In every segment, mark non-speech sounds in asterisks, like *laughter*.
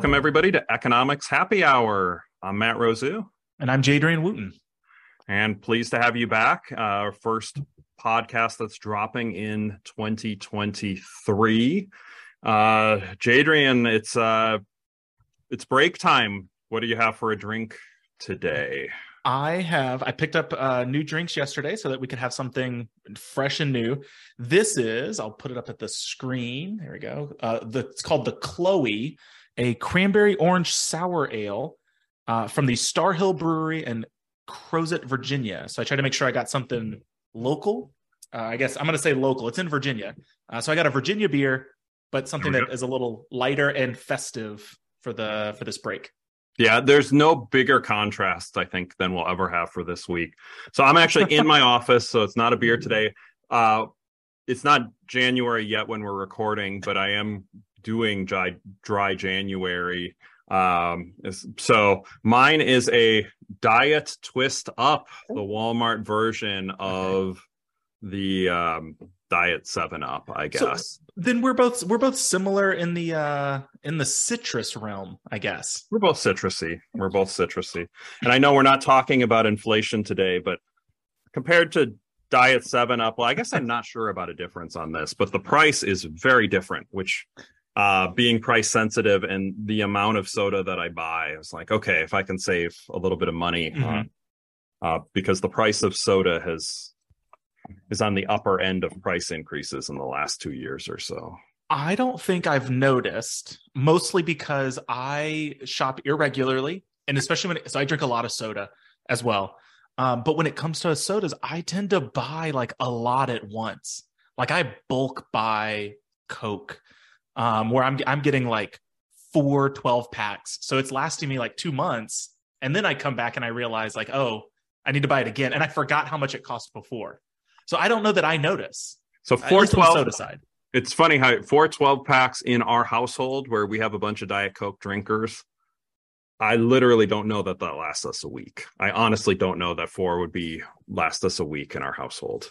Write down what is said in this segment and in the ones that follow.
Welcome, everybody, to Economics Happy Hour. I'm Matt Rousu. And I'm Jadrian Wooten. And pleased to have you back. Uh, our first podcast that's dropping in 2023. Uh, Jadrian, it's uh, it's break time. What do you have for a drink today? I have I picked up uh, new drinks yesterday so that we could have something fresh and new. This is I'll put it up at the screen. There we go. Uh, the, it's called the Chloe, a cranberry orange sour ale uh, from the Starr Hill Brewery in Crozet, Virginia. So I tried to make sure I got something local. Uh, I guess I'm going to say local. It's in Virginia, uh, so I got a Virginia beer, but something that is a little lighter and festive for the for this break. Yeah, there's no bigger contrast, I think, than we'll ever have for this week. So I'm actually in my *laughs* office, so it's not a beer today. Uh, it's not January yet when we're recording, but I am doing dry, dry January. Um, so mine is a diet twist up, the Walmart version of the um, diet seven up, I guess. So then we're both we're both similar in the uh in the citrus realm, I guess. We're both citrusy. We're both citrusy. And I know we're not talking about inflation today, but compared to Diet 7 Up, well, I guess I'm not sure about a difference on this, but the price is very different, which uh being price sensitive and the amount of soda that I buy, I was like, okay, if I can save a little bit of money mm-hmm. uh, uh, because the price of soda has is on the upper end of price increases in the last two years or so. I don't think I've noticed, mostly because I shop irregularly, and especially when so I drink a lot of soda as well. Um, but when it comes to sodas, I tend to buy like a lot at once. Like I bulk buy Coke, um, where I'm I'm getting like four 12 packs, so it's lasting me like two months, and then I come back and I realize like, oh, I need to buy it again, and I forgot how much it cost before. So I don't know that I notice. So four twelve soda side. It's funny how four twelve packs in our household where we have a bunch of Diet Coke drinkers. I literally don't know that that lasts us a week. I honestly don't know that four would be last us a week in our household.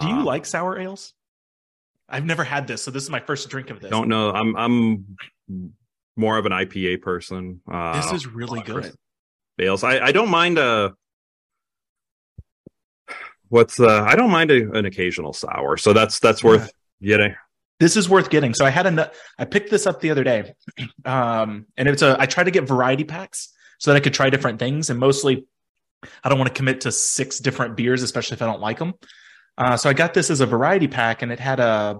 Do you uh, like sour ales? I've never had this, so this is my first drink of this. Don't know. I'm I'm more of an IPA person. Uh, this is really good. Ales. I, I don't mind a what's uh i don't mind a, an occasional sour so that's that's worth yeah. getting this is worth getting so i had a i picked this up the other day *clears throat* um and it's a i try to get variety packs so that i could try different things and mostly i don't want to commit to six different beers especially if i don't like them uh, so i got this as a variety pack and it had a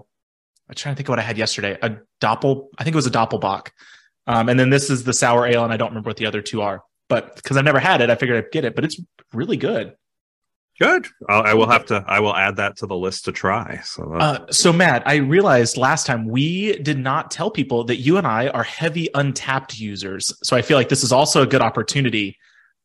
i'm trying to think of what i had yesterday a doppel i think it was a doppelbock um, and then this is the sour ale and i don't remember what the other two are but because i've never had it i figured i'd get it but it's really good Good. I'll, I will have to. I will add that to the list to try. So, uh, so Matt, I realized last time we did not tell people that you and I are heavy Untappd users. So I feel like this is also a good opportunity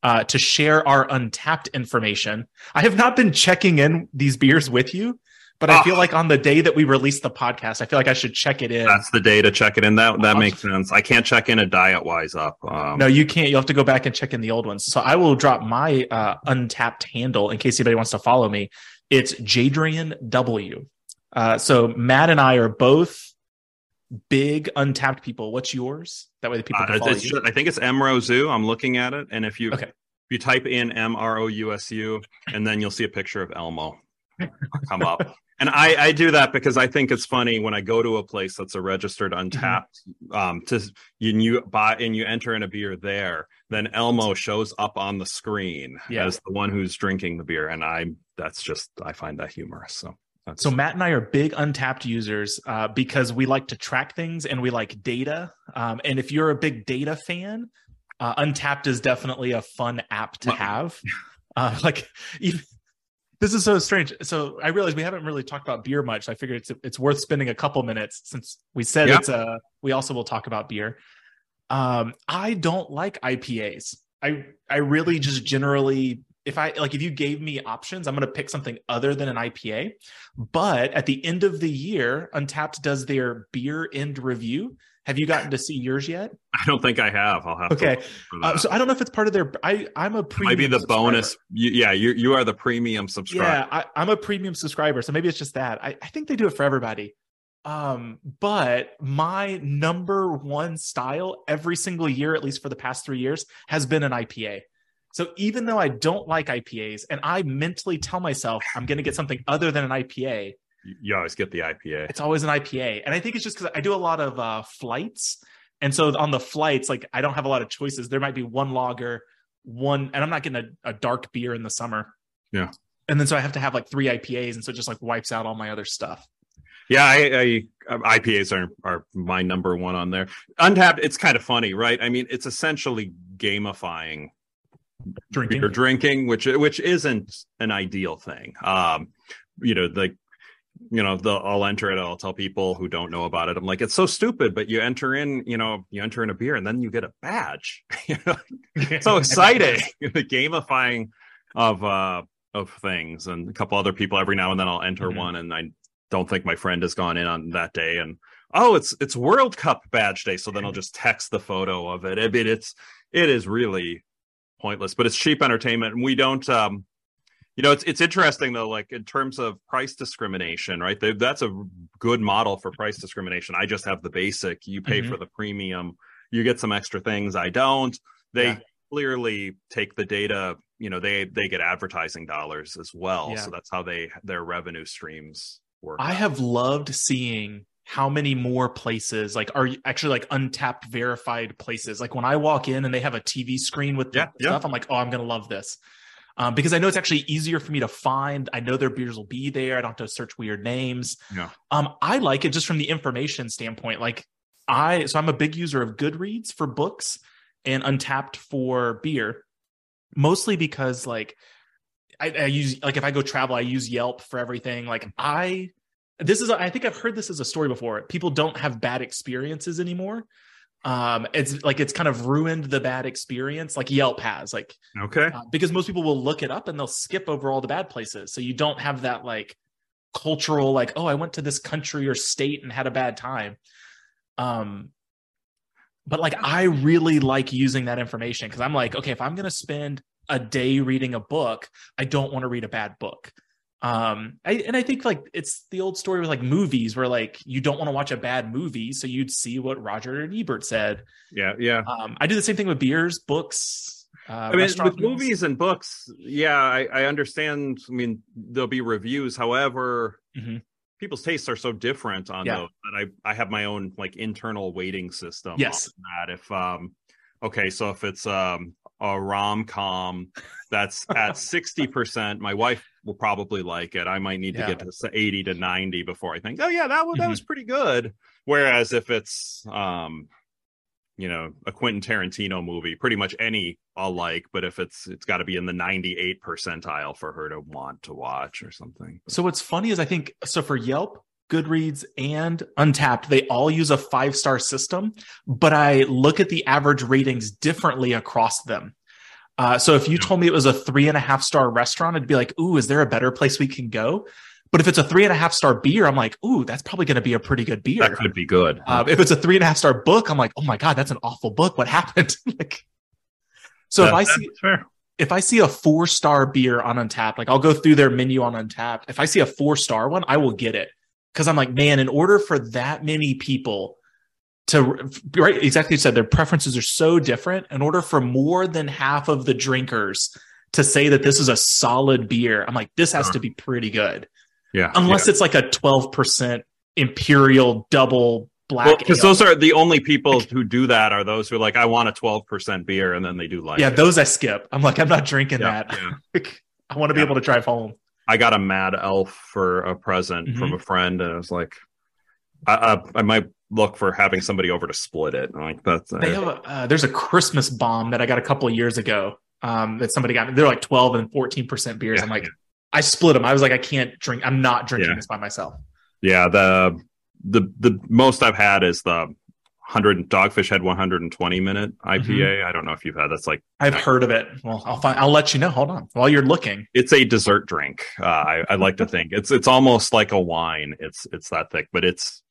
uh, to share our Untappd information. I have not been checking in these beers with you, but I feel ah. like on the day that we release the podcast, I feel like I should check it in. That's the day to check it in. That that makes sense. I can't check in a diet twist up. Um, no, you can't. You'll have to go back and check in the old ones. So I will drop my uh, Untappd handle in case anybody wants to follow me. It's Jadrian W. Uh, so Matt and I are both big Untappd people. What's yours? That way the people uh. I think it's M Rousu. I'm looking at it, and if you okay. if you type in M R O U S U, and then you'll see a picture of Elmo come up. *laughs* And I, I do that because I think it's funny when I go to a place that's a registered mm-hmm. Mm-hmm. um, to you, you buy and you enter in a beer there, then Elmo shows up on the screen yeah. as the one who's drinking the beer, and I that's just I find that humorous. So. That's... So Matt and I are big Untappd users uh, because we like to track things and we like data. Um, and if you're a big data fan, uh, Untappd is definitely a fun app to have. *laughs* Uh, like even this is so strange. So I realize we haven't really talked about beer much. I figured it's it's worth spending a couple minutes since we said yeah. it's a. We also will talk about beer. Um, I don't like IPAs. I I really just generally if I like if you gave me options, I'm going to pick something other than an IPA. But at the end of the year, Untappd does their beer end review, have you gotten to see yours yet? I don't think I have. I'll have okay. Uh, so I don't know if it's part of their. I I'm a premium. Maybe the bonus. You, yeah, you you are the premium subscriber. Yeah, I, am a premium subscriber, so maybe it's just that. I, I think they do it for everybody. Um, but my number one style every single year, at least for the past three years, has been an IPA. So even though I don't like IPAs and I mentally tell myself I'm going to get something other than an IPA, You always get the IPA. it's always an IPA. And I think it's just because I do a lot of uh, flights. And so on the flights, like I don't have a lot of choices. There might be one lager, one, and I'm not getting a, a dark beer in the summer. Yeah. And then so I have to have like three IPAs. And so it just like wipes out all my other stuff. Yeah, I, I IPAs are are my number one on there. Untappd, it's kind of funny, right? I mean, it's essentially gamifying Drinking. beer drinking, which which isn't an ideal thing. Um, you know, like you know, the I'll enter it, I'll tell people who don't know about it. I'm like, it's so stupid, but you enter in, you know, you enter in a beer and then you get a badge. *laughs* You know, so exciting. *laughs* the gamifying of uh of things and a couple other people every now and then I'll enter Mhm. one and I don't think my friend has gone in on that day and oh it's it's World Cup badge day so then I'll just text the photo of it. I mean it's it is really pointless but it's cheap entertainment and we don't um you know it's it's interesting though like in terms of price discrimination right They, that's a good model for price discrimination i just have the basic you pay Mhm. for the premium you get some extra things i don't they Yeah. clearly take the data you know they they get advertising dollars as well Yeah. so that's how they their revenue streams work I have loved seeing how many more places like are actually like Untappd verified places. Like when I walk in and they have a TV screen with Yeah, yeah. stuff, I'm like, oh, I'm gonna love this. Um, because I know it's actually easier for me to find. I know their beers will be there. I don't have to search weird names. Yeah. Um, I like it just from the information standpoint. Like I, so I'm a big user of Goodreads for books and Untappd for beer, mostly because like I, I use like if I go travel, I use Yelp for everything. Like I, this is I think I've heard this as a story before. People don't have bad experiences anymore. Um, it's like it's kind of ruined the bad experience, like Yelp has. Like okay uh, because most people will look it up and they'll skip over all the bad places. So you don't have that like cultural, like, oh, I went to this country or state and had a bad time. Um, but like, I really like using that information because I'm like, okay, if I'm going to spend a day reading a book, I don't want to read a bad book. Um, I, and I think like it's the old story with like movies where like you don't want to watch a bad movie, so you'd see what Roger and Ebert said. yeah yeah Um, I do the same thing with beers, books. Uh, I mean, with movies and books, yeah, I, I understand. I mean, there'll be reviews. However, Mhm. people's tastes are so different on Yeah. those that I I have my own like internal weighting system. Yes. that if um, okay, so if it's um a rom com that's at sixty percent, my wife will probably like it. I might need Yeah. to get to eighty to ninety before I think, oh yeah, that was that Mhm. was pretty good. Whereas if it's um you know a quentin tarantino movie pretty much any i'll like but if it's it's got to be in the 98 percentile for her to want to watch or something So what's funny is I think so for Yelp, Goodreads, and Untappd, they all use a five star system, but I look at the average ratings differently across them. Uh, so if you told me it was a three and a half star restaurant, I'd be like, "Ooh, is there a better place we can go?" But if it's a three and a half star beer, I'm like, "Ooh, that's probably going to be a pretty good beer." that could be good Um, if it's a three and a half star book, I'm like, "Oh my god, that's an awful book. What happened?" *laughs* like, so if I see fair if I see a four star beer on Untappd, like I'll go through their menu on Untappd. If I see a four star one, I will get it because I'm like, man, in order for that many people to right exactly you said their preferences are so different. In order for more than half of the drinkers to say that this is a solid beer, I'm like, this has to be pretty good, yeah unless it's like a 12 percent imperial double black. because ale. those are the only people who do that are those who are like i want a 12% beer and then they do like yeah, it. those I skip. I'm like, I'm not drinking Yeah, that. yeah. *laughs* I want to be able to drive home. i got a mad elf for a present Mhm. from a friend and i was like I, I i might look for having somebody over to split it like that's They have a, uh, there's a Christmas bomb that I got a couple of years ago. Um, that somebody got. They're like 12 and 14 percent beers. Yeah, I'm like, yeah. I split them. I was like, I can't drink. I'm not drinking Yeah. this by myself. Yeah, the the the most I've had is the hundred Dogfish Head 120 minute IPA. Mm-hmm. I don't know if you've had. That's like I've heard of it. Well, I'll find. I'll let you know. Hold on, while you're looking. it's a dessert drink. Uh, I, I like to think it's it's almost like a wine. It's it's that thick, but it's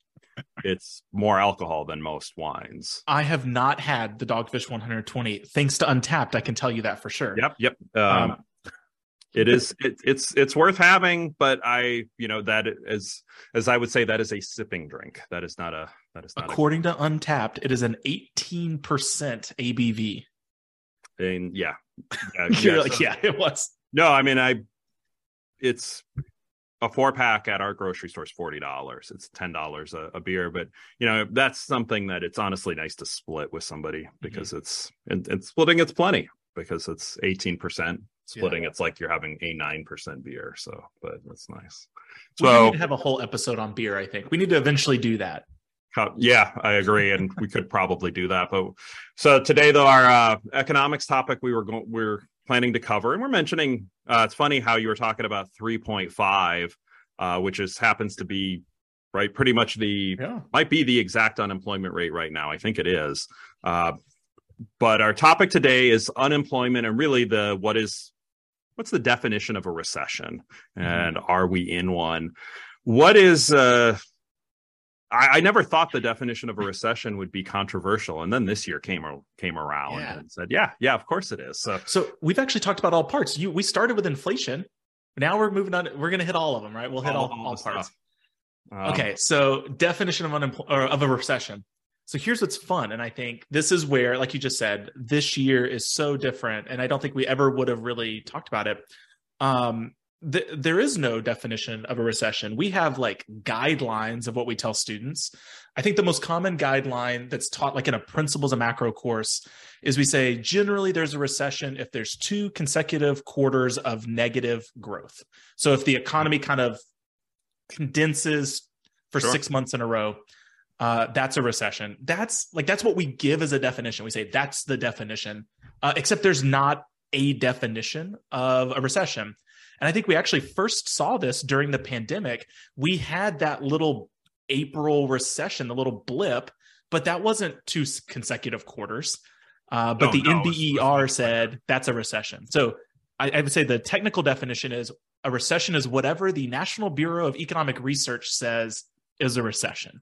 it's more alcohol than most wines. I have not had the Dogfish 120 thanks to Untappd. I can tell you that for sure. Yep, yep. Um, Um, it is it, it's it's worth having but i you know that is as i would say that is a sipping drink that is not a that is not according a, to Untappd, it is an 18% abv and yeah yeah, *laughs* yeah, so, yeah it was no i mean i it's a four pack at our grocery store is forty dollars. It's ten dollars a beer, but you know that's something that it's honestly nice to split with somebody mm-hmm. because mm-hmm. it's and, and, splitting it's plenty because it's eighteen percent. Splitting yeah. it's like you're having a nine percent beer. So, but that's nice. So we need to have a whole episode on beer. I think we need to eventually do that. Yeah, I agree, and we could probably do that. But so today, though, our uh, economics topic we were going we're planning to cover, and we're mentioning. Uh, it's funny how you were talking about three point five, uh, which is happens to be right, pretty much the yeah. might be the exact unemployment rate right now. I think it is. Uh, but our topic today is unemployment, and really the what is what's the definition of a recession, mm-hmm. and are we in one? What is uh I, I, never thought the definition of a recession would be controversial, and then this year came came around yeah. and said, "Yeah, yeah, of course it is." So, so we've actually talked about all parts. You, we started with inflation. Now we're moving on. We're going to hit all of them, right? We'll hit all, all, all parts. Um, okay, so definition of unemployment of a recession. So here's what's fun, and I think this is where, like you just said, this year is so different, and I don't think we ever would have really talked about it. Um, th- there is no definition of a recession. We have like guidelines of what we tell students. I think the most common guideline that's taught like in a principles of macro course is we say generally there's a recession if there's two consecutive quarters of negative growth. So if the economy kind of condenses for sure. 6 months in a row, uh, that's a recession. That's like that's what we give as a definition. We say that's the definition, uh, except there's not a definition of a recession. And I think we actually first saw this during the pandemic. We had that little April recession, the little blip, but that wasn't two consecutive quarters. Uh, but the no, NBER said that's a recession. So I, I would say the technical definition is a recession is whatever the National Bureau of Economic Research says is a recession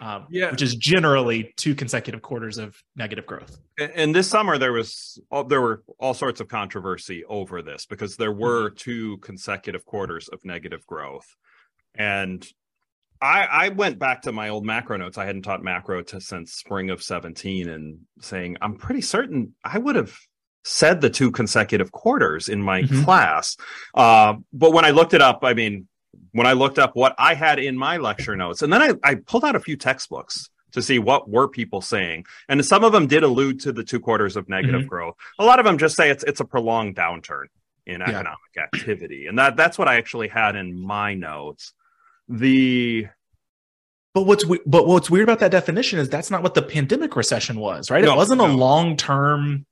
um, yeah. which is generally two consecutive quarters of negative growth. And this summer there was there were all sorts of controversy over this because there were mm-hmm. two consecutive quarters of negative growth, and I, I went back to my old macro notes. I hadn't taught macro to since spring of seventeen, and saying I'm pretty certain I would have said the two consecutive quarters in my mm-hmm. class. Uh, but when I looked it up, I mean, when I looked up what I had in my lecture notes, and then I, I pulled out a few textbooks to see what were people saying, and some of them did allude to the two quarters of negative mm-hmm. growth. A lot of them just say it's it's a prolonged downturn in economic yeah. activity, and that that's what I actually had in my notes. The but what's but what's weird about that definition is that's not what the pandemic recession was, right? No, it wasn't no. a long term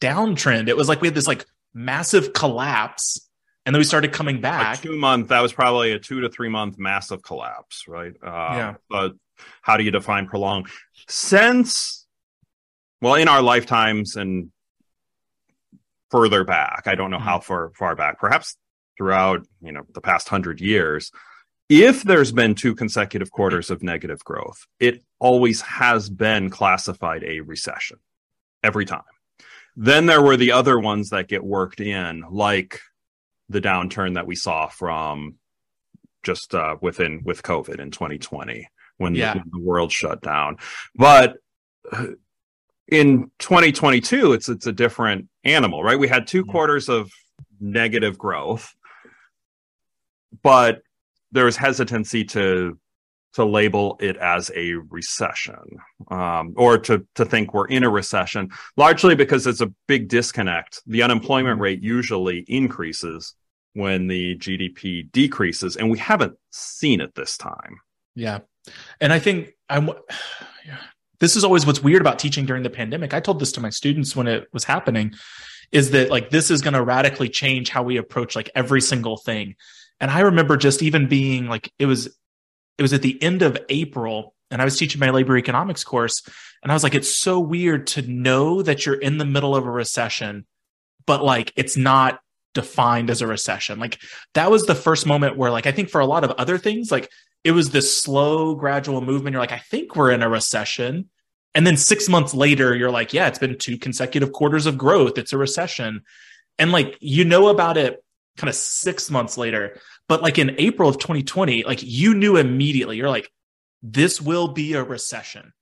downtrend. It was like we had this like massive collapse and then we started coming back. A two month. That was probably a two to three month massive collapse, right? Uh, yeah. But how do you define prolonged? Since, well, in our lifetimes and further back, I don't know mm-hmm. how far far back. Perhaps throughout you know the past hundred years. If there's been two consecutive quarters of negative growth, it always has been classified a recession every time. Then there were the other ones that get worked in, like the downturn that we saw from just uh, within with COVID in 2020 when, yeah. the, when the world shut down. But uh, in 2022, it's it's a different animal, right? We had 2 mm-hmm. quarters of negative growth, but there was hesitancy to to label it as a recession um, or to, to think we're in a recession, largely because it's a big disconnect. The unemployment rate usually increases when the GDP decreases, and we haven't seen it this time. Yeah. And I think I'm. *sighs* This is always what's weird about teaching during the pandemic. I told this to my students when it was happening is that like this is going to radically change how we approach like every single thing. And I remember just even being like it was it was at the end of April and I was teaching my labor economics course. And I was like, it's so weird to know that you're in the middle of a recession, but like it's not defined as a recession. Like that was the first moment where, like, I think for a lot of other things, like it was this slow, gradual movement. You're like, I think we're in a recession. And then six months later, you're like, yeah, it's been two consecutive quarters of growth. It's a recession. And like, you know about it kind of six months later. But like in April of 2020, like you knew immediately, you're like, this will be a recession.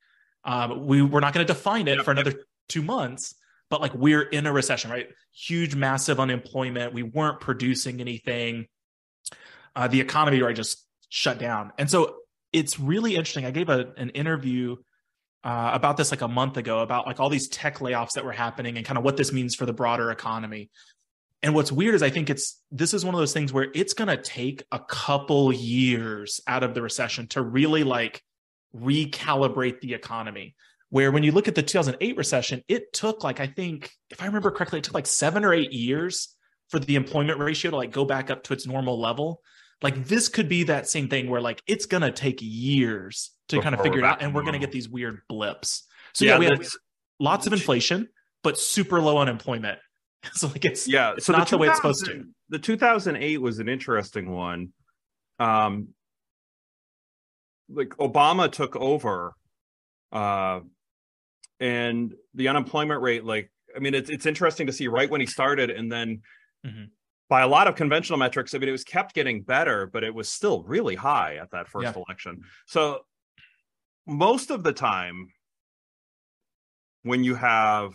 Um, we we're not going to define it yep. for another two months, but like we're in a recession, right? Huge, massive unemployment. We weren't producing anything. Uh, the economy right just shut down, and so it's really interesting. I gave a, an interview uh, about this like a month ago about like all these tech layoffs that were happening and kind of what this means for the broader economy. And what's weird is I think it's this is one of those things where it's going to take a couple years out of the recession to really like recalibrate the economy. Where when you look at the 2008 recession, it took like I think if I remember correctly, it took like 7 or 8 years for the employment ratio to like go back up to its normal level. Like this could be that same thing where like it's going to take years to Before kind of figure it out and we're going to get these weird blips. So yeah, yeah we have lots of inflation but super low unemployment *laughs* so like it's yeah, it's so not the, the way it's supposed to. The 2008 was an interesting one. Um, like Obama took over, uh, and the unemployment rate, like I mean, it's it's interesting to see right when he started, and then mm-hmm. by a lot of conventional metrics, I mean, it was kept getting better, but it was still really high at that first yeah. election. So most of the time, when you have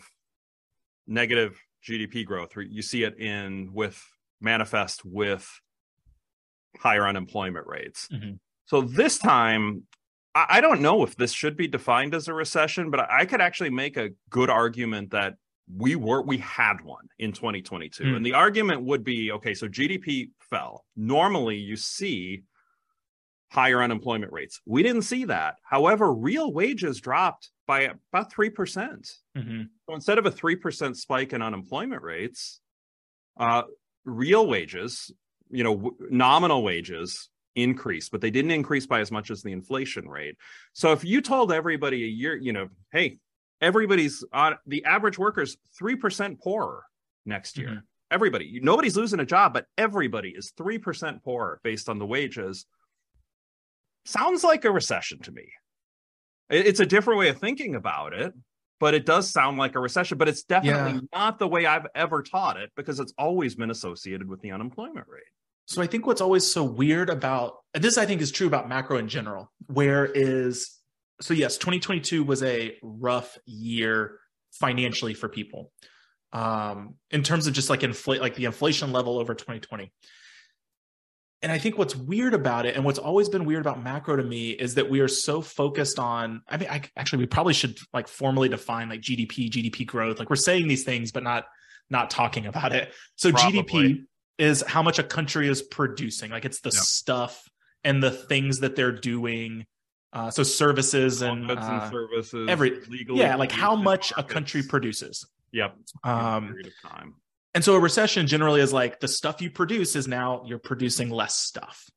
negative GDP growth. You see it in with manifest with higher unemployment rates. Mm-hmm. So this time, I don't know if this should be defined as a recession, but I could actually make a good argument that we were we had one in 2022 mm. and the argument would be okay so gdp fell normally you see higher unemployment rates we didn't see that however real wages dropped by about 3%. percent mm-hmm. So instead of a 3% spike in unemployment rates, uh, real wages, you know, w- nominal wages increased, but they didn't increase by as much as the inflation rate. So if you told everybody a year, you know, hey, everybody's on the average worker's 3% poorer next year. Mm-hmm. Everybody, nobody's losing a job, but everybody is 3% poorer based on the wages. Sounds like a recession to me. It's a different way of thinking about it, but it does sound like a recession. But it's definitely yeah. not the way I've ever taught it because it's always been associated with the unemployment rate. So I think what's always so weird about this, I think, is true about macro in general. Where is so yes, 2022 was a rough year financially for people um, in terms of just like inflate like the inflation level over 2020 and I think what's weird about it, and what's always been weird about macro to me, is that we are so focused on. I mean, I, actually, we probably should like formally define like GDP, GDP growth. Like we're saying these things, but not not talking about it. So probably. GDP is how much a country is producing. Like it's the yep. stuff and the things that they're doing. Uh, so services and, uh, and services, every legal yeah, like how much markets. a country produces. Yep. Um, period of time. And so a recession generally is like the stuff you produce is now you're producing less stuff.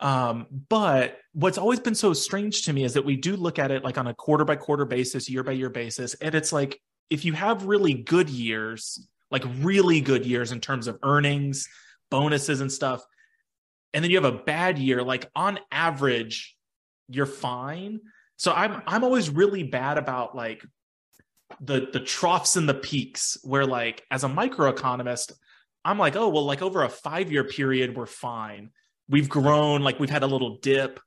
Um, but what's always been so strange to me is that we do look at it like on a quarter by quarter basis, year by year basis. And it's like if you have really good years, like really good years in terms of earnings, bonuses, and stuff, and then you have a bad year, like on average, you're fine. So I'm I'm always really bad about like the the troughs and the peaks where like as a microeconomist i'm like oh well like over a five year period we're fine. We've grown like we've had a little dip.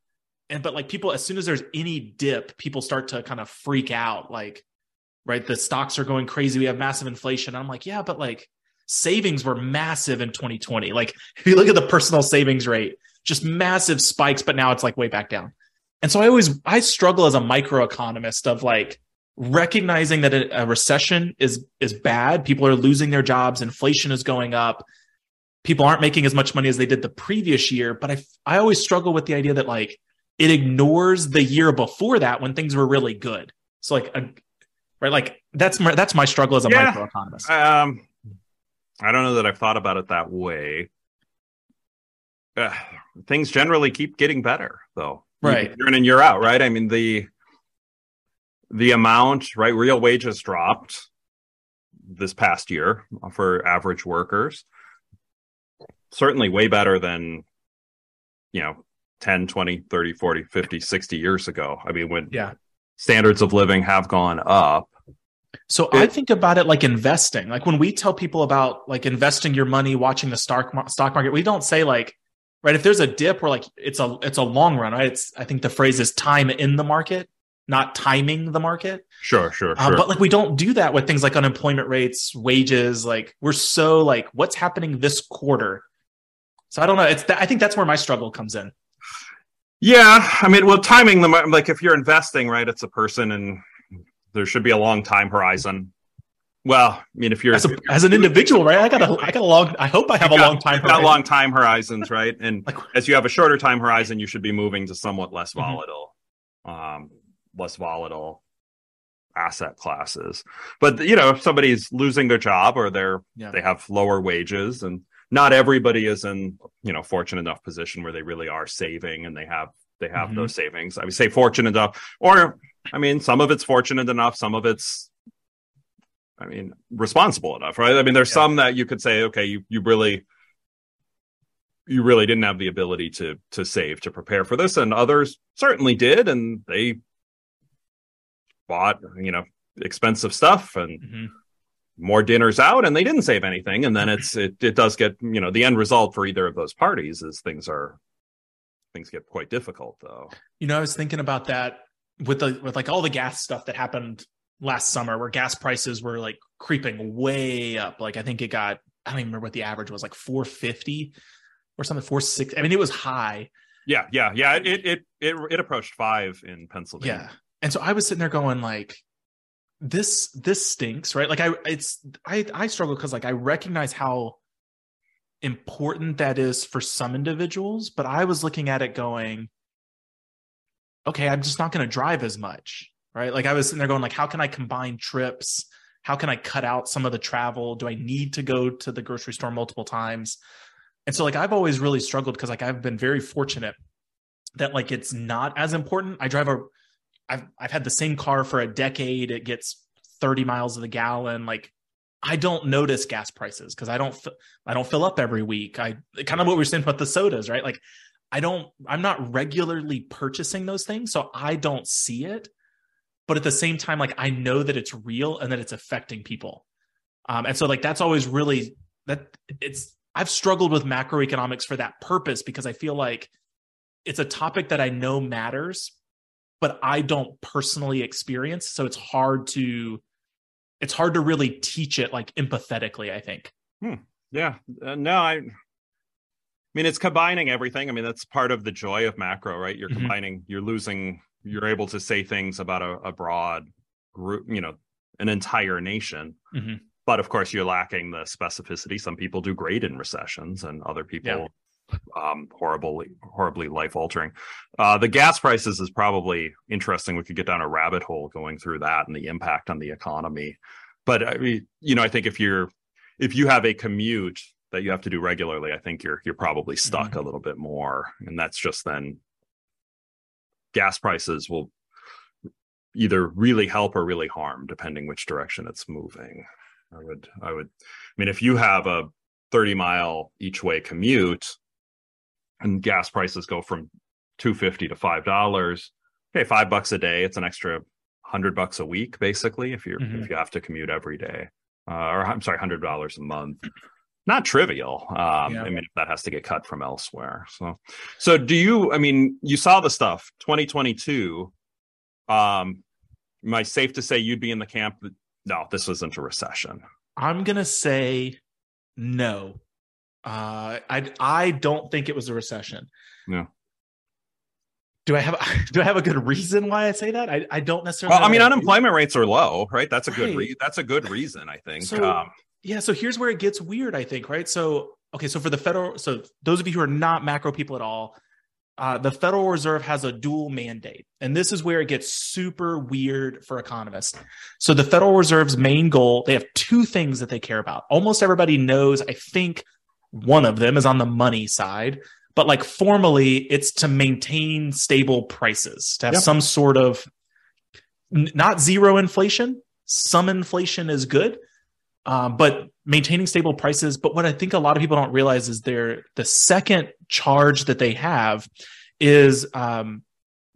And but like people as soon as there's any dip people start to kind of freak out like right? The stocks are going crazy. We have massive inflation. I'm like yeah but like savings were massive in 2020 like *laughs* if you look at the personal savings rate just massive spikes but now it's like way back down. And so i always i struggle as a microeconomist of like recognizing that a, recession is is bad. People are losing their jobs. Inflation is going up. People aren't making as much money as they did the previous year. But i i always struggle with the idea that like it ignores the year before that when things were really good. So like a, right like that's my that's my struggle as a yeah, microeconomist. Um i don't know that i've thought about it that way. Uh, things generally keep getting better though. Right. year in and year out right? I mean the the amount, right? Real wages dropped this past year for average workers. Certainly way better than, you know, 10, 20, 30, 40, 50, 60 years ago. I mean, when yeah. standards of living have gone up. So I think about it like investing. Like when we tell people about like investing your money, watching the stock stock market, we don't say like, right? If there's a dip, we're like, it's a it's a long run, right? It's I think the phrase is time in the market, not timing the market. Sure, sure, Um, sure. but like we don't do that with things like unemployment rates, wages. Like we're so like, what's happening this quarter? So I don't know. It's that, I think that's where my struggle comes in. Yeah, I mean, well, timing them like if you're investing, right? It's a person, and there should be a long time horizon. Well, I mean, if you're As, a, as an individual, right? I got a I got a long. I hope I have a got- long time. got long time horizons, right? And Like- as you have a shorter time horizon, you should be moving to somewhat less Mhm. volatile, um, less volatile asset classes. But you know, if somebody's losing their job or they're Yeah. they have lower wages, and not everybody is in you know fortunate enough position where they really are saving and they have they have Mhm. those savings. I would say fortunate enough, or I mean, some of it's fortunate enough, some of it's I mean, responsible enough, right? I mean, there's Yeah. some that you could say, okay, you you really you really didn't have the ability to to save to prepare for this, and others certainly did, and they bought you know expensive stuff and Mhm. more dinners out, and they didn't save anything, and then it's it it does get you know the end result for either of those parties is things are things get quite difficult though. You know, I was thinking about that with the with like all the gas stuff that happened last summer, where gas prices were like creeping way up. Like I think it got I don't even remember what the average was, like four fifty or something, four six. I mean, it was high. Yeah, yeah, yeah. It it it it approached five in Pennsylvania. And so I was sitting there going like this this stinks, right? Like I it's I I struggle cuz like I recognize how important that is for some individuals, but I was looking at it going okay, I'm just not going to drive as much, right? Like I was sitting there going like how can I combine trips? How can I cut out some of the travel? Do I need to go to the grocery store multiple times? And so like I've always really struggled because like I've been very fortunate that like it's not as important. I drive a I've I've had the same car for a decade. It gets 30 miles of the gallon. Like I don't notice gas prices because I don't I don't fill up every week. I kind of what we're saying about the sodas, right? Like I don't I'm not regularly purchasing those things, so I don't see it. But at the same time, like I know that it's real and that it's affecting people. Um, and so like that's always really that it's I've struggled with macroeconomics for that purpose because I feel like it's a topic that I know matters, but I don't personally experience. So it's hard to it's hard to really teach it like empathetically, I think. Yeah, uh, no, I. I mean, it's combining everything. I mean, that's part of the joy of macro, right? You're Mhm. combining. You're losing. You're able to say things about a, a broad group. You know, an entire nation. Mhm. But of course, you're lacking the specificity. Some people do great in recessions, and other people, um, horribly, horribly life altering. Uh, the gas prices is probably interesting. We could get down a rabbit hole going through that and the impact on the economy. But I mean, you know, I think if you're if you have a commute that you have to do regularly, I think you're you're probably stuck a little bit more, and that's just then gas prices will either really help or really harm depending which direction it's moving. I would I would I mean if you have a 30 mile each way commute and gas prices go from 250 to five dollars okay five bucks a day it's an extra hundred bucks a week basically if you're Mhm. if you have to commute every day uh, or i'm sorry hundred dollars a month not trivial um Yeah. i mean if that has to get cut from elsewhere so so do you i mean you saw the stuff 2022 um am i safe to say you'd be in the camp that no this wasn't a recession I'm gonna say no. Uh, I I don't think it was a recession. Yeah. Do I have *laughs* do I have a good reason why I say that? I, I don't necessarily. well i mean unemployment rates are low right that's a good Right. re- that's a good reason i think So- um Yeah, so here's where it gets weird, I think, right? So, okay, so for the federal, so those of you who are not macro people at all, uh, the Federal Reserve has a dual mandate. And this is where it gets super weird for economists. So, the Federal Reserve's main goal, they have two things that they care about. Almost everybody knows, I think one of them is on the money side, but like formally, it's to maintain stable prices, to have Yep. some sort of n- not zero inflation. Some inflation is good, um, but maintaining stable prices. But what I think a lot of people don't realize is their the second charge that they have is um,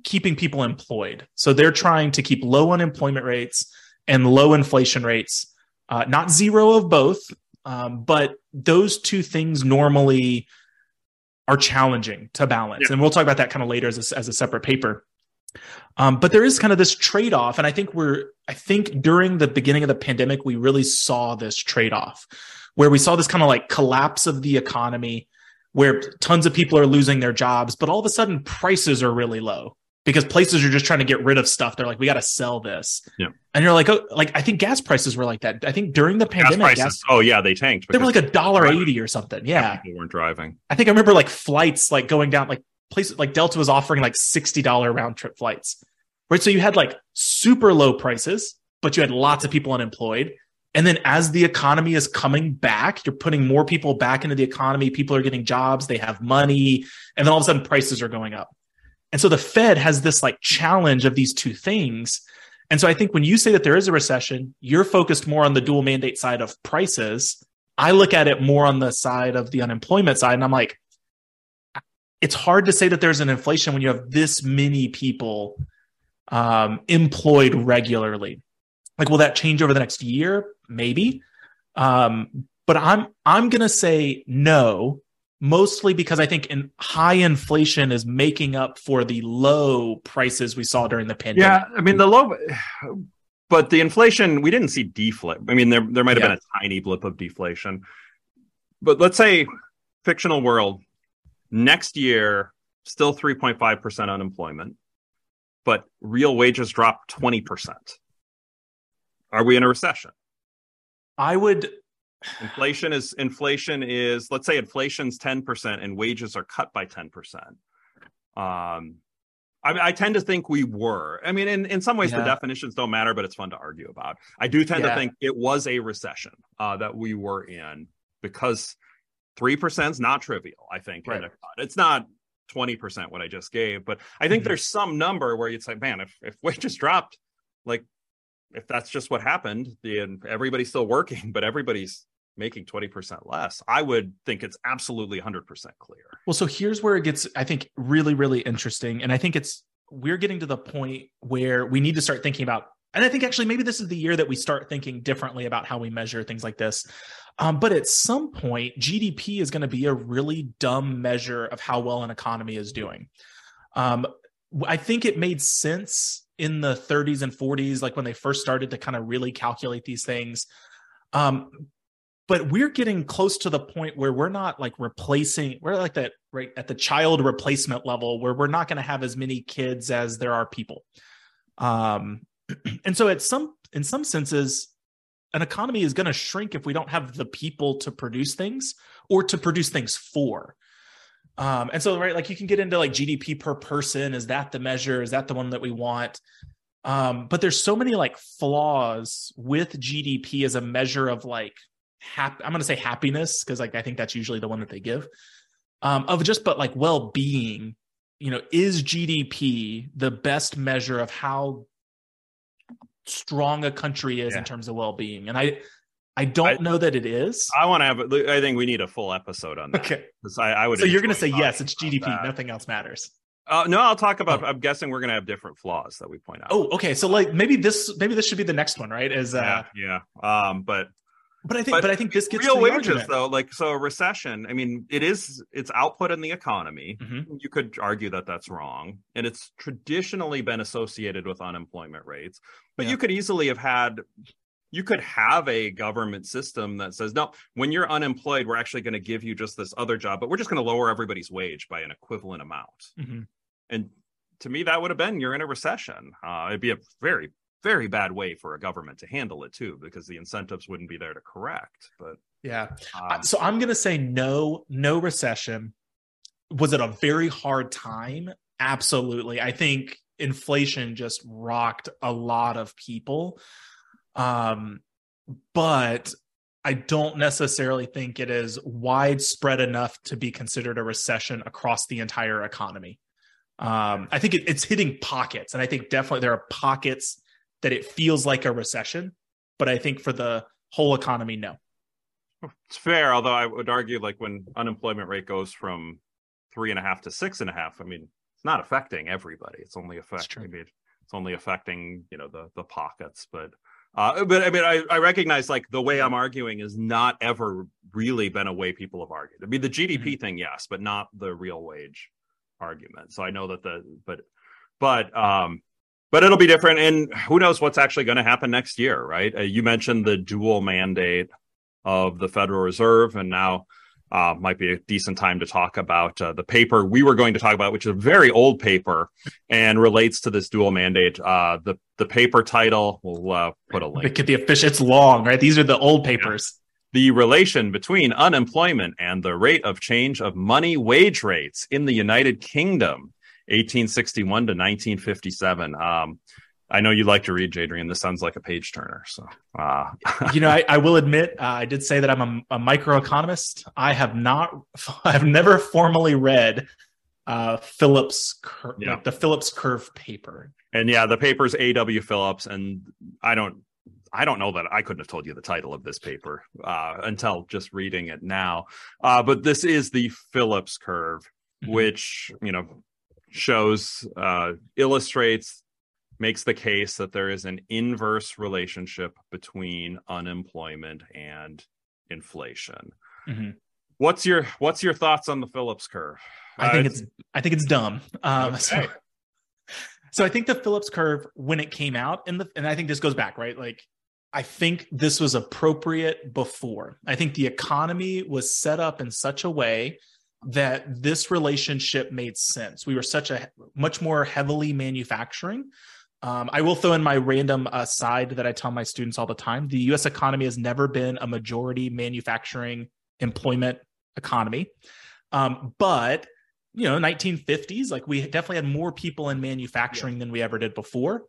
keeping people employed. So they're trying to keep low unemployment rates and low inflation rates. Uh, not zero of both, um, but those two things normally are challenging to balance. Yeah. And we'll talk about that kind of later as a, as a separate paper. Um, but there is kind of this trade off. And I think we're, I think during the beginning of the pandemic, we really saw this trade off where we saw this kind of like collapse of the economy where tons of people are losing their jobs, but all of a sudden prices are really low because places are just trying to get rid of stuff. They're like, we got to sell this. Yeah. And you're like, oh, like I think gas prices were like that. I think during the pandemic, gas prices, gas, oh yeah, they tanked. They were like a dollar eighty or something. Yeah. People weren't driving. I think I remember like flights like going down, like places like Delta was offering like sixty dollar round trip flights, right? So you had like super low prices, but you had lots of people unemployed. And then as the economy is coming back, you're putting more people back into the economy. People are getting jobs, they have money, and then all of a sudden prices are going up. And so the Fed has this like challenge of these two things. And so I think when you say that there is a recession, you're focused more on the dual mandate side of prices. I look at it more on the side of the unemployment side. And I'm like, it's hard to say that there's an inflation when you have this many people um, employed regularly. Like, will that change over the next year? Maybe. Um, but I'm I'm gonna say no, mostly because I think in high inflation is making up for the low prices we saw during the pandemic. Yeah, I mean the low but the inflation we didn't see deflate. I mean there there might have yeah. been a tiny blip of deflation. But let's say fictional world next year still 3.5% unemployment, but real wages drop 20%. Are we in a recession? I would inflation is inflation is let's say inflation's 10% and wages are cut by 10%. Um I, I tend to think we were. I mean, in, in some ways, yeah. the definitions don't matter, but it's fun to argue about. I do tend yeah. to think it was a recession uh, that we were in because three percent is not trivial. I think right. it's not 20% what I just gave, but I think mm-hmm. there's some number where you'd say, man, if, if wages dropped, like if that's just what happened, the everybody's still working, *laughs* but everybody's making 20% less, I would think it's absolutely 100% clear. Well, so here's where it gets, I think, really, really interesting. And I think it's, we're getting to the point where we need to start thinking about, and I think actually maybe this is the year that we start thinking differently about how we measure things like this. Um, but at some point, GDP is going to be a really dumb measure of how well an economy is doing. Um, I think it made sense in the 30s and 40s, like when they first started to kind of really calculate these things. Um, but we're getting close to the point where we're not like replacing, we're like that right at the child replacement level where we're not going to have as many kids as there are people. Um, *clears throat* and so at some in some senses an economy is going to shrink if we don't have the people to produce things or to produce things for. Um, and so, right, like you can get into like GDP per person. Is that the measure? Is that the one that we want? Um, but there's so many like flaws with GDP as a measure of like happy. I'm going to say happiness because like I think that's usually the one that they give um, of just but like well being. You know, is GDP the best measure of how strong a country is yeah. in terms of well-being and i i don't I, know that it is i want to have i think we need a full episode on that okay because I, I, would so you're going to say yes it's gdp nothing else matters uh, no i'll talk about oh. i'm guessing we're going to have different flaws that we point out oh okay so like maybe this maybe this should be the next one right as uh yeah, yeah. um but but I think, but, but I think this gets real wages argument. though. Like so, a recession. I mean, it is it's output in the economy. Mm-hmm. You could argue that that's wrong, and it's traditionally been associated with unemployment rates. But yeah. you could easily have had. You could have a government system that says, no, when you're unemployed, we're actually going to give you just this other job, but we're just going to lower everybody's wage by an equivalent amount. Mm-hmm. And to me, that would have been you're in a recession. Uh, it'd be a very very bad way for a government to handle it too because the incentives wouldn't be there to correct but yeah. Um, so i'm going to say no no recession. Was it a very hard time? Absolutely. I think inflation just rocked a lot of people. Um but I don't necessarily think it is widespread enough to be considered a recession across the entire economy. Um, I think it, it's hitting pockets, and I think definitely there are pockets that it feels like a recession, but I think for the whole economy, no. It's fair, although I would argue like when unemployment rate goes from three and a half to six and a half, I mean, it's not affecting everybody. It's only affecting it's only affecting, you know, the the pockets. But Uh, but I mean, I, I recognize like the way I'm arguing is not ever really been a way people have argued. I mean, the GDP mm-hmm. thing, yes, but not the real wage argument. So I know that the but but um but it'll be different and who knows what's actually going to happen next year right? Uh, you mentioned the dual mandate of the federal reserve and now uh, might be a decent time to talk about uh, the paper we were going to talk about which is a very old paper and relates to this dual mandate. Uh, the the paper title we'll uh, put a link. The official it's long right? These are the old papers. Yeah the relation between unemployment and the rate of change of money wage rates in the United Kingdom, 1861 to 1957. Um, I know you like to read, Jadrian. This sounds like a page turner. So, uh. *laughs* you know, I, I will admit, uh, I did say that I'm a, a microeconomist. I have not, *laughs* I have never formally read uh, Phillips, cur- yeah. like the Phillips curve paper. And yeah, the paper's A.W. Phillips, and I don't I don't know that I couldn't have told you the title of this paper uh, until just reading it now. Uh, but this is the Phillips curve, mm-hmm. which you know shows uh, illustrates makes the case that there is an inverse relationship between unemployment and inflation. Mm-hmm. What's your What's your thoughts on the Phillips curve? I think uh, it's I think it's dumb. Um, okay. so, so I think the Phillips curve when it came out, and the and I think this goes back right, like I think this was appropriate before. I think the economy was set up in such a way that this relationship made sense. We were such a much more heavily manufacturing. Um, I will throw in my random aside that I tell my students all the time. The US economy has never been a majority manufacturing employment economy. Um, but you know 1950s like we definitely had more people in manufacturing yeah. than we ever did before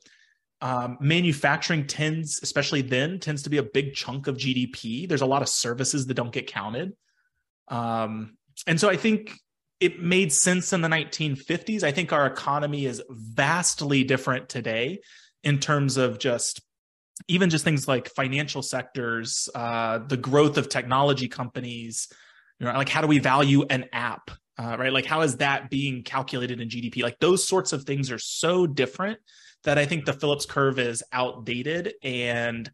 um, manufacturing tends, especially then, tends to be a big chunk of GDP. There's a lot of services that don't get counted. Um, and so I think it made sense in the 1950s. I think our economy is vastly different today in terms of just even just things like financial sectors, uh, the growth of technology companies, you know, like how do we value an app, uh, right? Like how is that being calculated in GDP? Like those sorts of things are so different that I think the Phillips curve is outdated and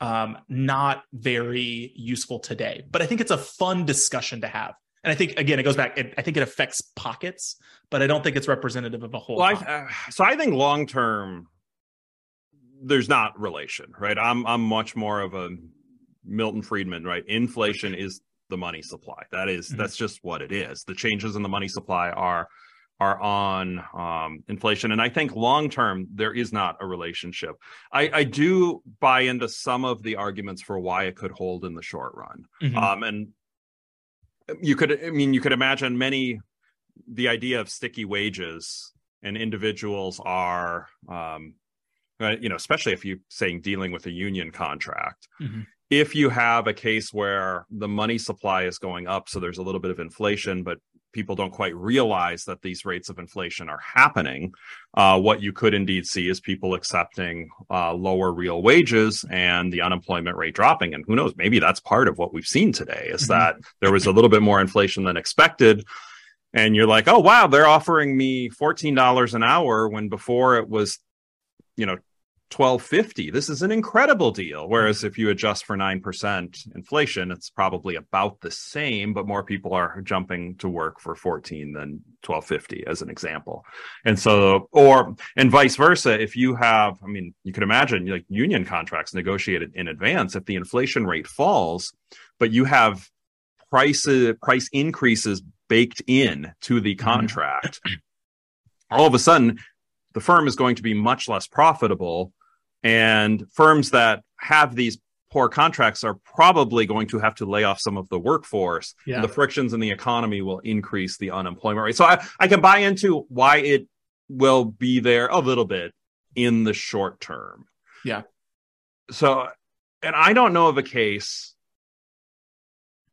um, not very useful today. But I think it's a fun discussion to have. And I think again, it goes back. It, I think it affects pockets, but I don't think it's representative of a whole. Well, I, uh, so I think long term, there's not relation, right? I'm I'm much more of a Milton Friedman, right? Inflation is the money supply. That is, mm-hmm. that's just what it is. The changes in the money supply are are on um, inflation. And I think long term, there is not a relationship. I, I, do buy into some of the arguments for why it could hold in the short run. Mm-hmm. Um, and you could, I mean, you could imagine many, the idea of sticky wages and individuals are, um, uh, you know, especially if you're saying dealing with a union contract. Mm-hmm if you have a case where the money supply is going up, so there's a little bit of inflation, but people don't quite realize that these rates of inflation are happening, uh, what you could indeed see is people accepting uh, lower real wages and the unemployment rate dropping. And who knows, maybe that's part of what we've seen today is mm-hmm. that there was a little bit more inflation than expected. And you're like, oh, wow, they're offering me $14 an hour when before it was, you know, 1250 this is an incredible deal whereas if you adjust for 9% inflation it's probably about the same but more people are jumping to work for 14 than 1250 as an example and so or and vice versa if you have i mean you can imagine like union contracts negotiated in advance if the inflation rate falls but you have prices price increases baked in to the mm-hmm. contract all of a sudden the firm is going to be much less profitable and firms that have these poor contracts are probably going to have to lay off some of the workforce. Yeah. The frictions in the economy will increase the unemployment rate. So I, I can buy into why it will be there a little bit in the short term. Yeah. So, and I don't know of a case.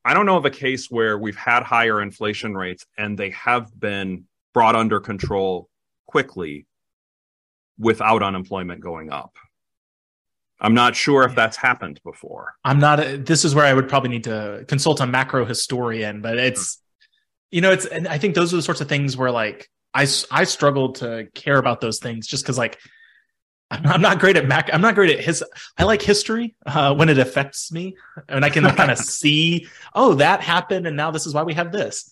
I don't know of a case where we've had higher inflation rates and they have been brought under control quickly without unemployment going up. I'm not sure if that's happened before. I'm not. A, this is where I would probably need to consult a macro historian, but it's, you know, it's, and I think those are the sorts of things where like I, I struggle to care about those things just because like I'm not great at Mac. I'm not great at his. I like history uh, when it affects me, and I can *laughs* kind of see, oh, that happened, and now this is why we have this.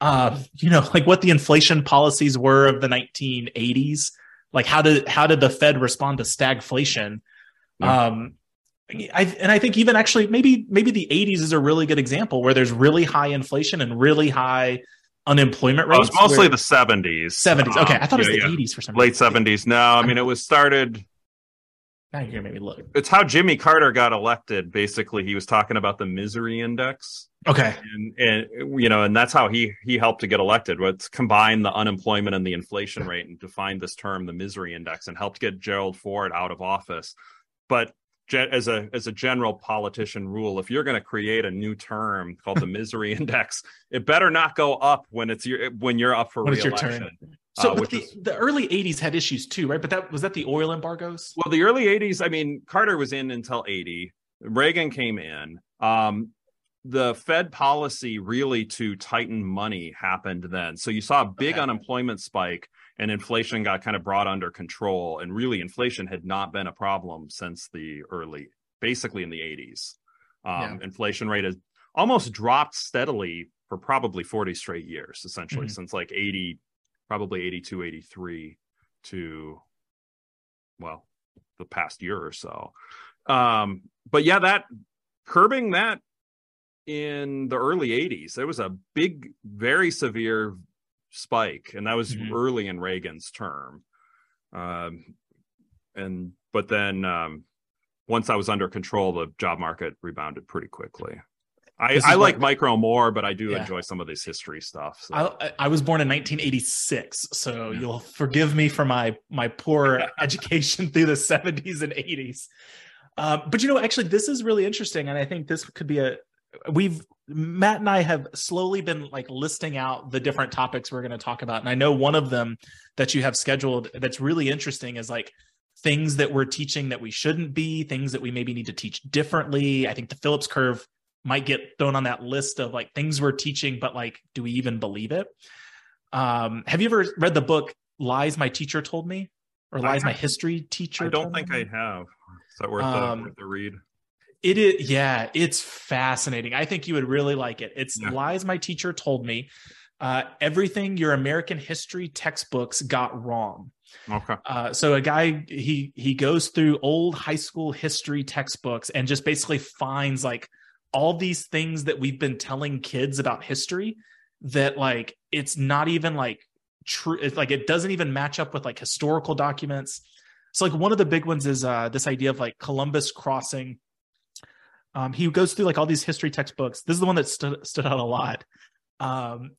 Uh, you know, like what the inflation policies were of the 1980s. Like how did how did the Fed respond to stagflation? Yeah. Um, I, and I think even actually maybe maybe the 80s is a really good example where there's really high inflation and really high unemployment rates. Oh, it's mostly the 70s. 70s. Okay, I thought um, it was yeah, the 80s for some late reason. 70s. No, I mean it was started. Now you're gonna look. It's how Jimmy Carter got elected. Basically, he was talking about the misery index. Okay, and, and you know, and that's how he he helped to get elected. Was combine the unemployment and the inflation rate and define this term, the misery index, and helped get Gerald Ford out of office. But as a as a general politician rule, if you're going to create a new term called the misery *laughs* index, it better not go up when it's your when you're up for when reelection. So, uh, but the, is, the early '80s had issues too, right? But that was that the oil embargoes. Well, the early '80s. I mean, Carter was in until '80. Reagan came in. Um, the Fed policy really to tighten money happened then. So you saw a big okay. unemployment spike and inflation got kind of brought under control. And really, inflation had not been a problem since the early, basically in the 80s. Um, yeah. Inflation rate has almost dropped steadily for probably 40 straight years, essentially, mm-hmm. since like 80, probably 82, 83 to, well, the past year or so. Um, but yeah, that curbing that in the early 80s, there was a big, very severe spike, and that was mm-hmm. early in Reagan's term. Um, and but then um, once I was under control, the job market rebounded pretty quickly. I, I like what, micro more, but I do yeah. enjoy some of this history stuff. So. I, I, was born in 1986, so you'll forgive me for my my poor *laughs* education through the 70s and 80s. Uh, but you know, actually, this is really interesting, and I think this could be a we've Matt and I have slowly been like listing out the different topics we're going to talk about. And I know one of them that you have scheduled that's really interesting is like things that we're teaching that we shouldn't be, things that we maybe need to teach differently. I think the Phillips curve might get thrown on that list of like things we're teaching, but like, do we even believe it? Um, have you ever read the book Lies My Teacher Told Me? Or Lies My History Teacher? I don't think me? I have. Is that worth, um, worth the read? It is, yeah, it's fascinating. I think you would really like it. It's yeah. lies my teacher told me. Uh, everything your American history textbooks got wrong. Okay. Uh, so a guy he he goes through old high school history textbooks and just basically finds like all these things that we've been telling kids about history that like it's not even like true. It's like it doesn't even match up with like historical documents. So like one of the big ones is uh, this idea of like Columbus crossing um, he goes through like all these history textbooks. This is the one that stood stood out a lot. Um,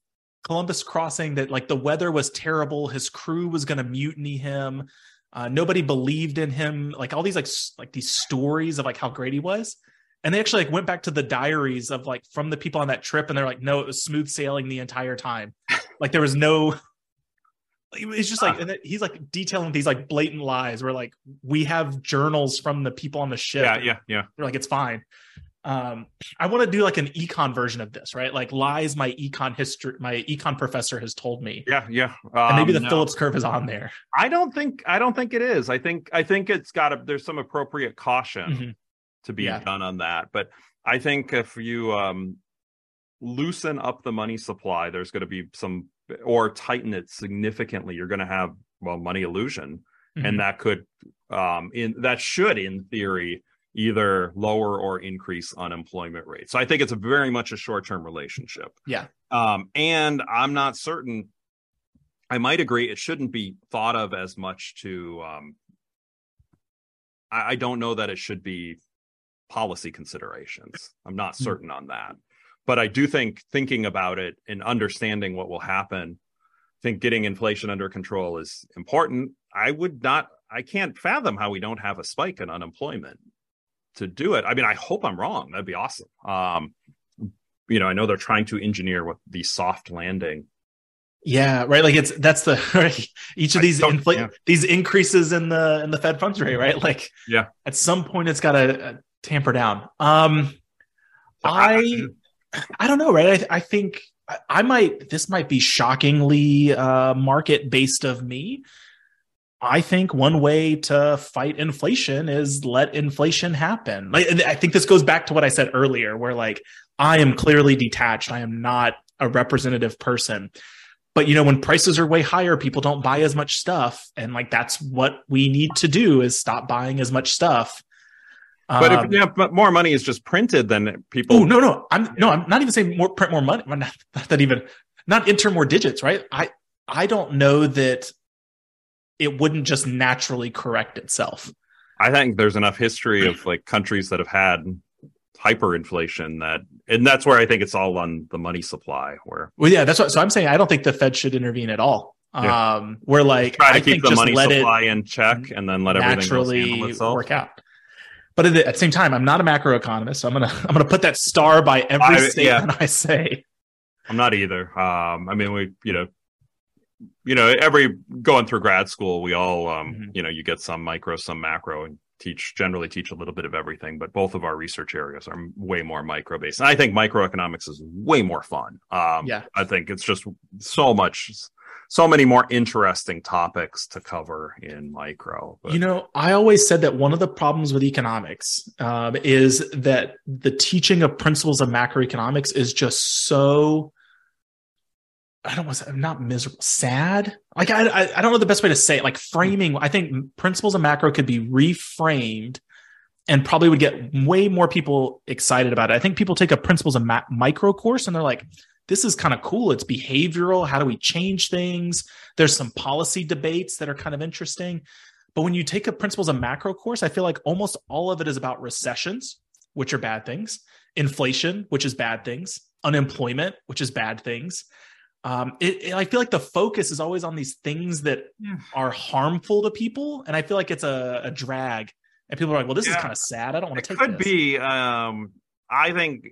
Columbus crossing that like the weather was terrible. His crew was going to mutiny him. Uh, nobody believed in him. Like all these like like these stories of like how great he was. And they actually like went back to the diaries of like from the people on that trip, and they're like, no, it was smooth sailing the entire time. like there was no it's just like uh, he's like detailing these like blatant lies where like we have journals from the people on the ship yeah yeah yeah. they're like it's fine. Um i want to do like an econ version of this right? Like lies my econ history my econ professor has told me. Yeah yeah. Um, and maybe the um, no. phillips curve is on there. I don't think i don't think it is. I think i think it's got a there's some appropriate caution mm-hmm. to be yeah. done on that. But i think if you um loosen up the money supply there's going to be some or tighten it significantly, you're going to have well money illusion, mm-hmm. and that could um in that should in theory either lower or increase unemployment rate. So I think it's a very much a short term relationship. Yeah. Um, and I'm not certain. I might agree it shouldn't be thought of as much to. Um, I, I don't know that it should be policy considerations. I'm not hmm. certain mm-hmm. on that but I do think thinking about it and understanding what will happen, I think getting inflation under control is important. I would not, I can't fathom how we don't have a spike in unemployment to do it. I mean, I hope I'm wrong. That'd be awesome. Um, you know, I know they're trying to engineer what the soft landing. Yeah, right. Like it's that's the *laughs* right. Each of these infl- yeah. these increases in the in the Fed funds rate, right? Like, yeah, at some point it's got to uh, tamper down. Um, I I don't know, right? I, I think I, might. This might be shockingly uh, market based of me. I think one way to fight inflation is let inflation happen. Like, I think this goes back to what I said earlier, where like I am clearly detached. I am not a representative person. But you know, when prices are way higher, people don't buy as much stuff, and like that's what we need to do is stop buying as much stuff. But um, if yeah, but more money is just printed, than people. Oh no, no, I'm no, I'm not even saying more print more money. Not, not that even not enter more digits, right? I I don't know that it wouldn't just naturally correct itself. I think there's enough history of like countries that have had hyperinflation that and that's where I think it's all on the money supply where Well yeah, that's what so I'm saying I don't think the Fed should intervene at all. Yeah. Um we're like try to I keep the money supply in check and then let everything naturally work out. But at the same time, I'm not a macroeconomist, so I'm gonna *laughs* I'm gonna put that star by every I, statement yeah. I say. I'm not either. Um, I mean, we you know you know, every going through grad school, we all, um, mm-hmm. you know, you get some micro, some macro, and teach generally teach a little bit of everything. But both of our research areas are way more micro based, and I think microeconomics is way more fun. Um, yeah, I think it's just so much, so many more interesting topics to cover in micro. But. You know, I always said that one of the problems with economics um, is that the teaching of principles of macroeconomics is just so I don't want to say I'm not miserable, sad. Like I, I, I don't know the best way to say it. Like framing, I think principles of macro could be reframed, and probably would get way more people excited about it. I think people take a principles of ma- micro course and they're like, "This is kind of cool. It's behavioral. How do we change things?" There's some policy debates that are kind of interesting. But when you take a principles of macro course, I feel like almost all of it is about recessions, which are bad things, inflation, which is bad things, unemployment, which is bad things um, it, it, I feel like the focus is always on these things that yeah. are harmful to people, and I feel like it's a, a drag. And people are like, "Well, this yeah. is kind of sad. I don't want to take." Could this. be. Um, I think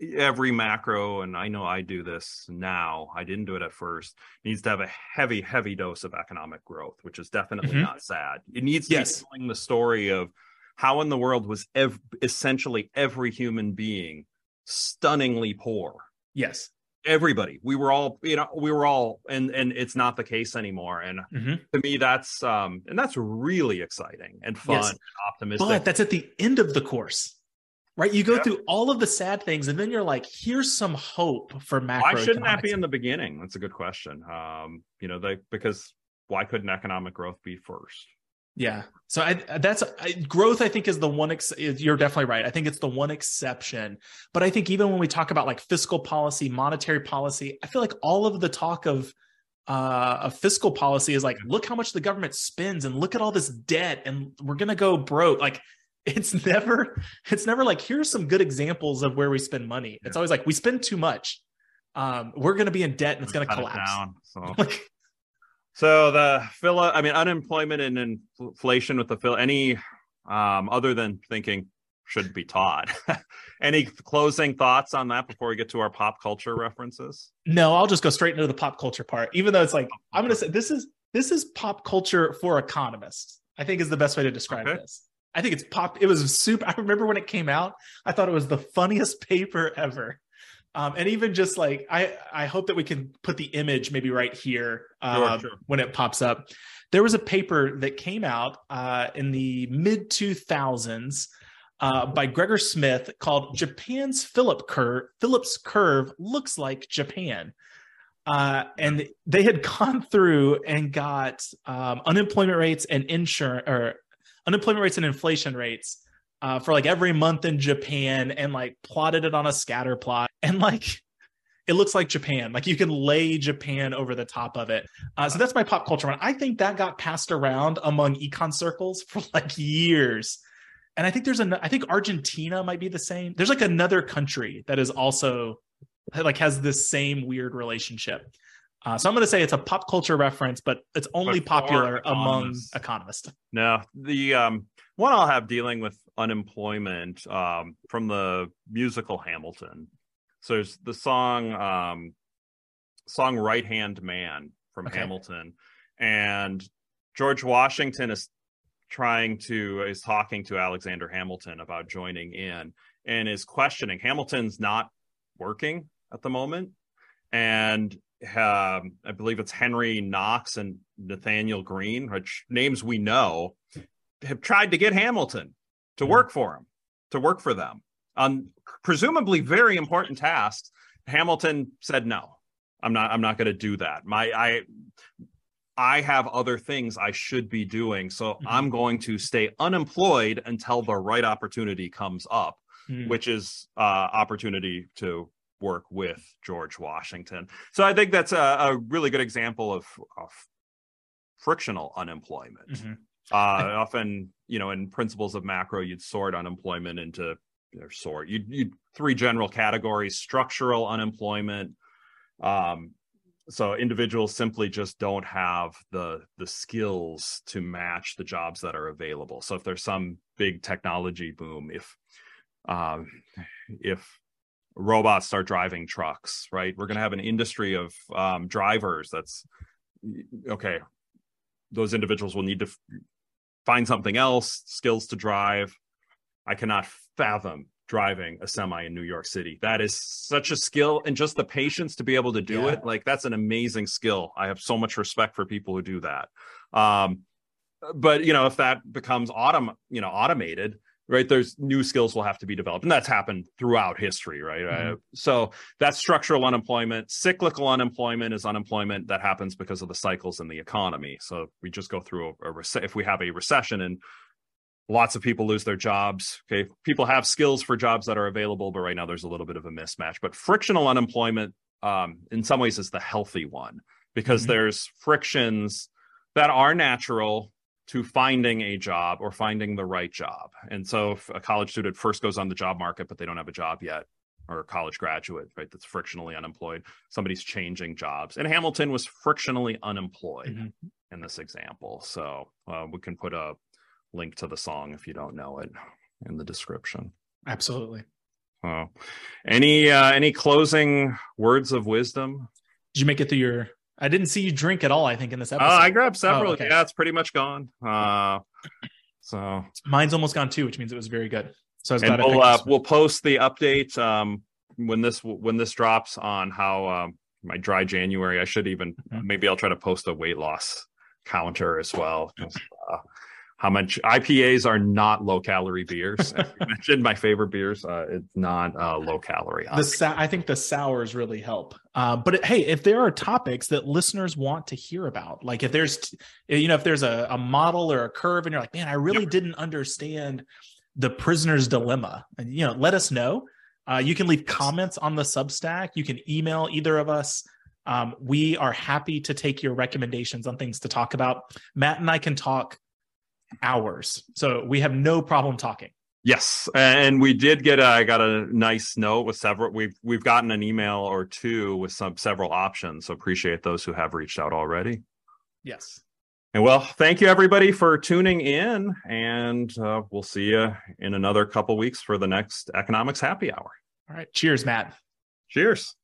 every macro, and I know I do this now. I didn't do it at first. Needs to have a heavy, heavy dose of economic growth, which is definitely mm-hmm. not sad. It needs to yes. be telling the story of how in the world was ev- essentially every human being stunningly poor. Yes everybody we were all you know we were all and and it's not the case anymore and mm-hmm. to me that's um and that's really exciting and fun yes. and optimistic but that's at the end of the course right you go yep. through all of the sad things and then you're like here's some hope for macro why shouldn't that be in the beginning that's a good question um you know they because why couldn't economic growth be first yeah. So I, that's I, growth. I think is the one. Ex, you're definitely right. I think it's the one exception. But I think even when we talk about like fiscal policy, monetary policy, I feel like all of the talk of uh, a fiscal policy is like, look how much the government spends, and look at all this debt, and we're gonna go broke. Like it's never, it's never like here's some good examples of where we spend money. It's always like we spend too much. Um, we're gonna be in debt and it's gonna collapse. It down, so. *laughs* like, so the Phil, I mean, unemployment and inflation with the Phil, any um, other than thinking should be taught. *laughs* any closing thoughts on that before we get to our pop culture references? No, I'll just go straight into the pop culture part. Even though it's like I'm going to say this is this is pop culture for economists. I think is the best way to describe okay. this. I think it's pop. It was super. *laughs* I remember when it came out. I thought it was the funniest *laughs* paper ever. Um, and even just like I, I hope that we can put the image maybe right here uh, sure, sure. when it pops up. There was a paper that came out uh, in the mid 2000s uh, by Gregor Smith called "Japan's Philip Curve." Phillips curve looks like Japan. Uh, and they had gone through and got um, unemployment rates and insurance or unemployment rates and inflation rates uh, for like every month in Japan and like plotted it on a scatter plot. *laughs* And like it looks like Japan. Like you can lay Japan over the top of it. Uh, so that's my pop culture one. I think that got passed around among econ circles for like years. And I think there's a, I think Argentina might be the same. There's like another country that is also like has this same weird relationship. Uh, so I'm going to say it's a pop culture reference, but it's only but popular among economists. No, the um, one I'll have dealing with unemployment um, from the musical Hamilton. So there's the song um, song Right Hand Man from okay. Hamilton, and George Washington is trying to is talking to Alexander Hamilton about joining in and is questioning Hamilton's not working at the moment and um, I believe it's Henry Knox and Nathaniel Greene, which names we know, have tried to get Hamilton to work for him, to work for them on presumably very important tasks. Hamilton said no. I'm not I'm not going to do that. My I I have other things I should be doing, so mm-hmm. I'm going to stay unemployed until the right opportunity comes up, mm-hmm. which is uh opportunity to work with George Washington. So I think that's a, a really good example of, of frictional unemployment. Mm-hmm. Uh, often, you know, in principles of macro, you'd sort unemployment into or sort you you three general categories: structural unemployment. Um, so individuals simply just don't have the the skills to match the jobs that are available. So if there's some big technology boom, if um, if robots start driving trucks, right? We're going to have an industry of um, drivers. That's okay. Those individuals will need to f- find something else, skills to drive. I cannot fathom driving a semi in New York City. That is such a skill and just the patience to be able to do yeah. it. Like that's an amazing skill. I have so much respect for people who do that. Um, but you know, if that becomes autom, you know, automated, right? There's new skills will have to be developed and that's happened throughout history right? Mm-hmm. uh, so that's structural unemployment. Cyclical unemployment is unemployment that happens because of the cycles in the economy. So we just go through a, a rec- if we have a recession and lots of people lose their jobs okay? People have skills for jobs that are available but right now there's a little bit of a mismatch. But frictional unemployment um, in some ways is the healthy one because mm-hmm. there's frictions that are natural to finding a job or finding the right job. And so if a college student first goes on the job market, but they don't have a job yet, or a college graduate, right, that's frictionally unemployed, somebody's changing jobs. And Hamilton was frictionally unemployed mm-hmm. in this example. So uh, we can put a link to the song if you don't know it in the description. Absolutely. Uh, any uh, any closing words of wisdom? Did you make it through your I didn't see you drink at all. I think in this episode. Oh, I grabbed several. Oh, okay. Yeah, it's pretty much gone. Uh, so mine's almost gone too, which means it was very good. So I was and we'll uh, we'll post the update um, when this when this drops on how um, my dry January. I should even mm-hmm. maybe I'll try to post a weight loss counter as well. Uh, how much IPAs are not low calorie beers. I mentioned my favorite beers. Uh, it's not uh, low calorie. The sa- I think the sours really help. Uh, but it, hey, if there are topics that listeners want to hear about, like if there's, you know, if there's a, a model or a curve, and you're like, man, I really yep. didn't understand the prisoner's dilemma, and you know, let us know. Uh, you can leave comments on the Substack. You can email either of us. Um, we are happy to take your recommendations on things to talk about. Matt and I can talk hours. So we have no problem talking. Yes, and we did get a, I got a nice note with several. We've we've gotten an email or two with some several options. So appreciate those who have reached out already. Yes. And well, thank you everybody for tuning in, and uh, we'll see you in another couple weeks for the next economics happy hour. All right. Cheers, Matt. Cheers.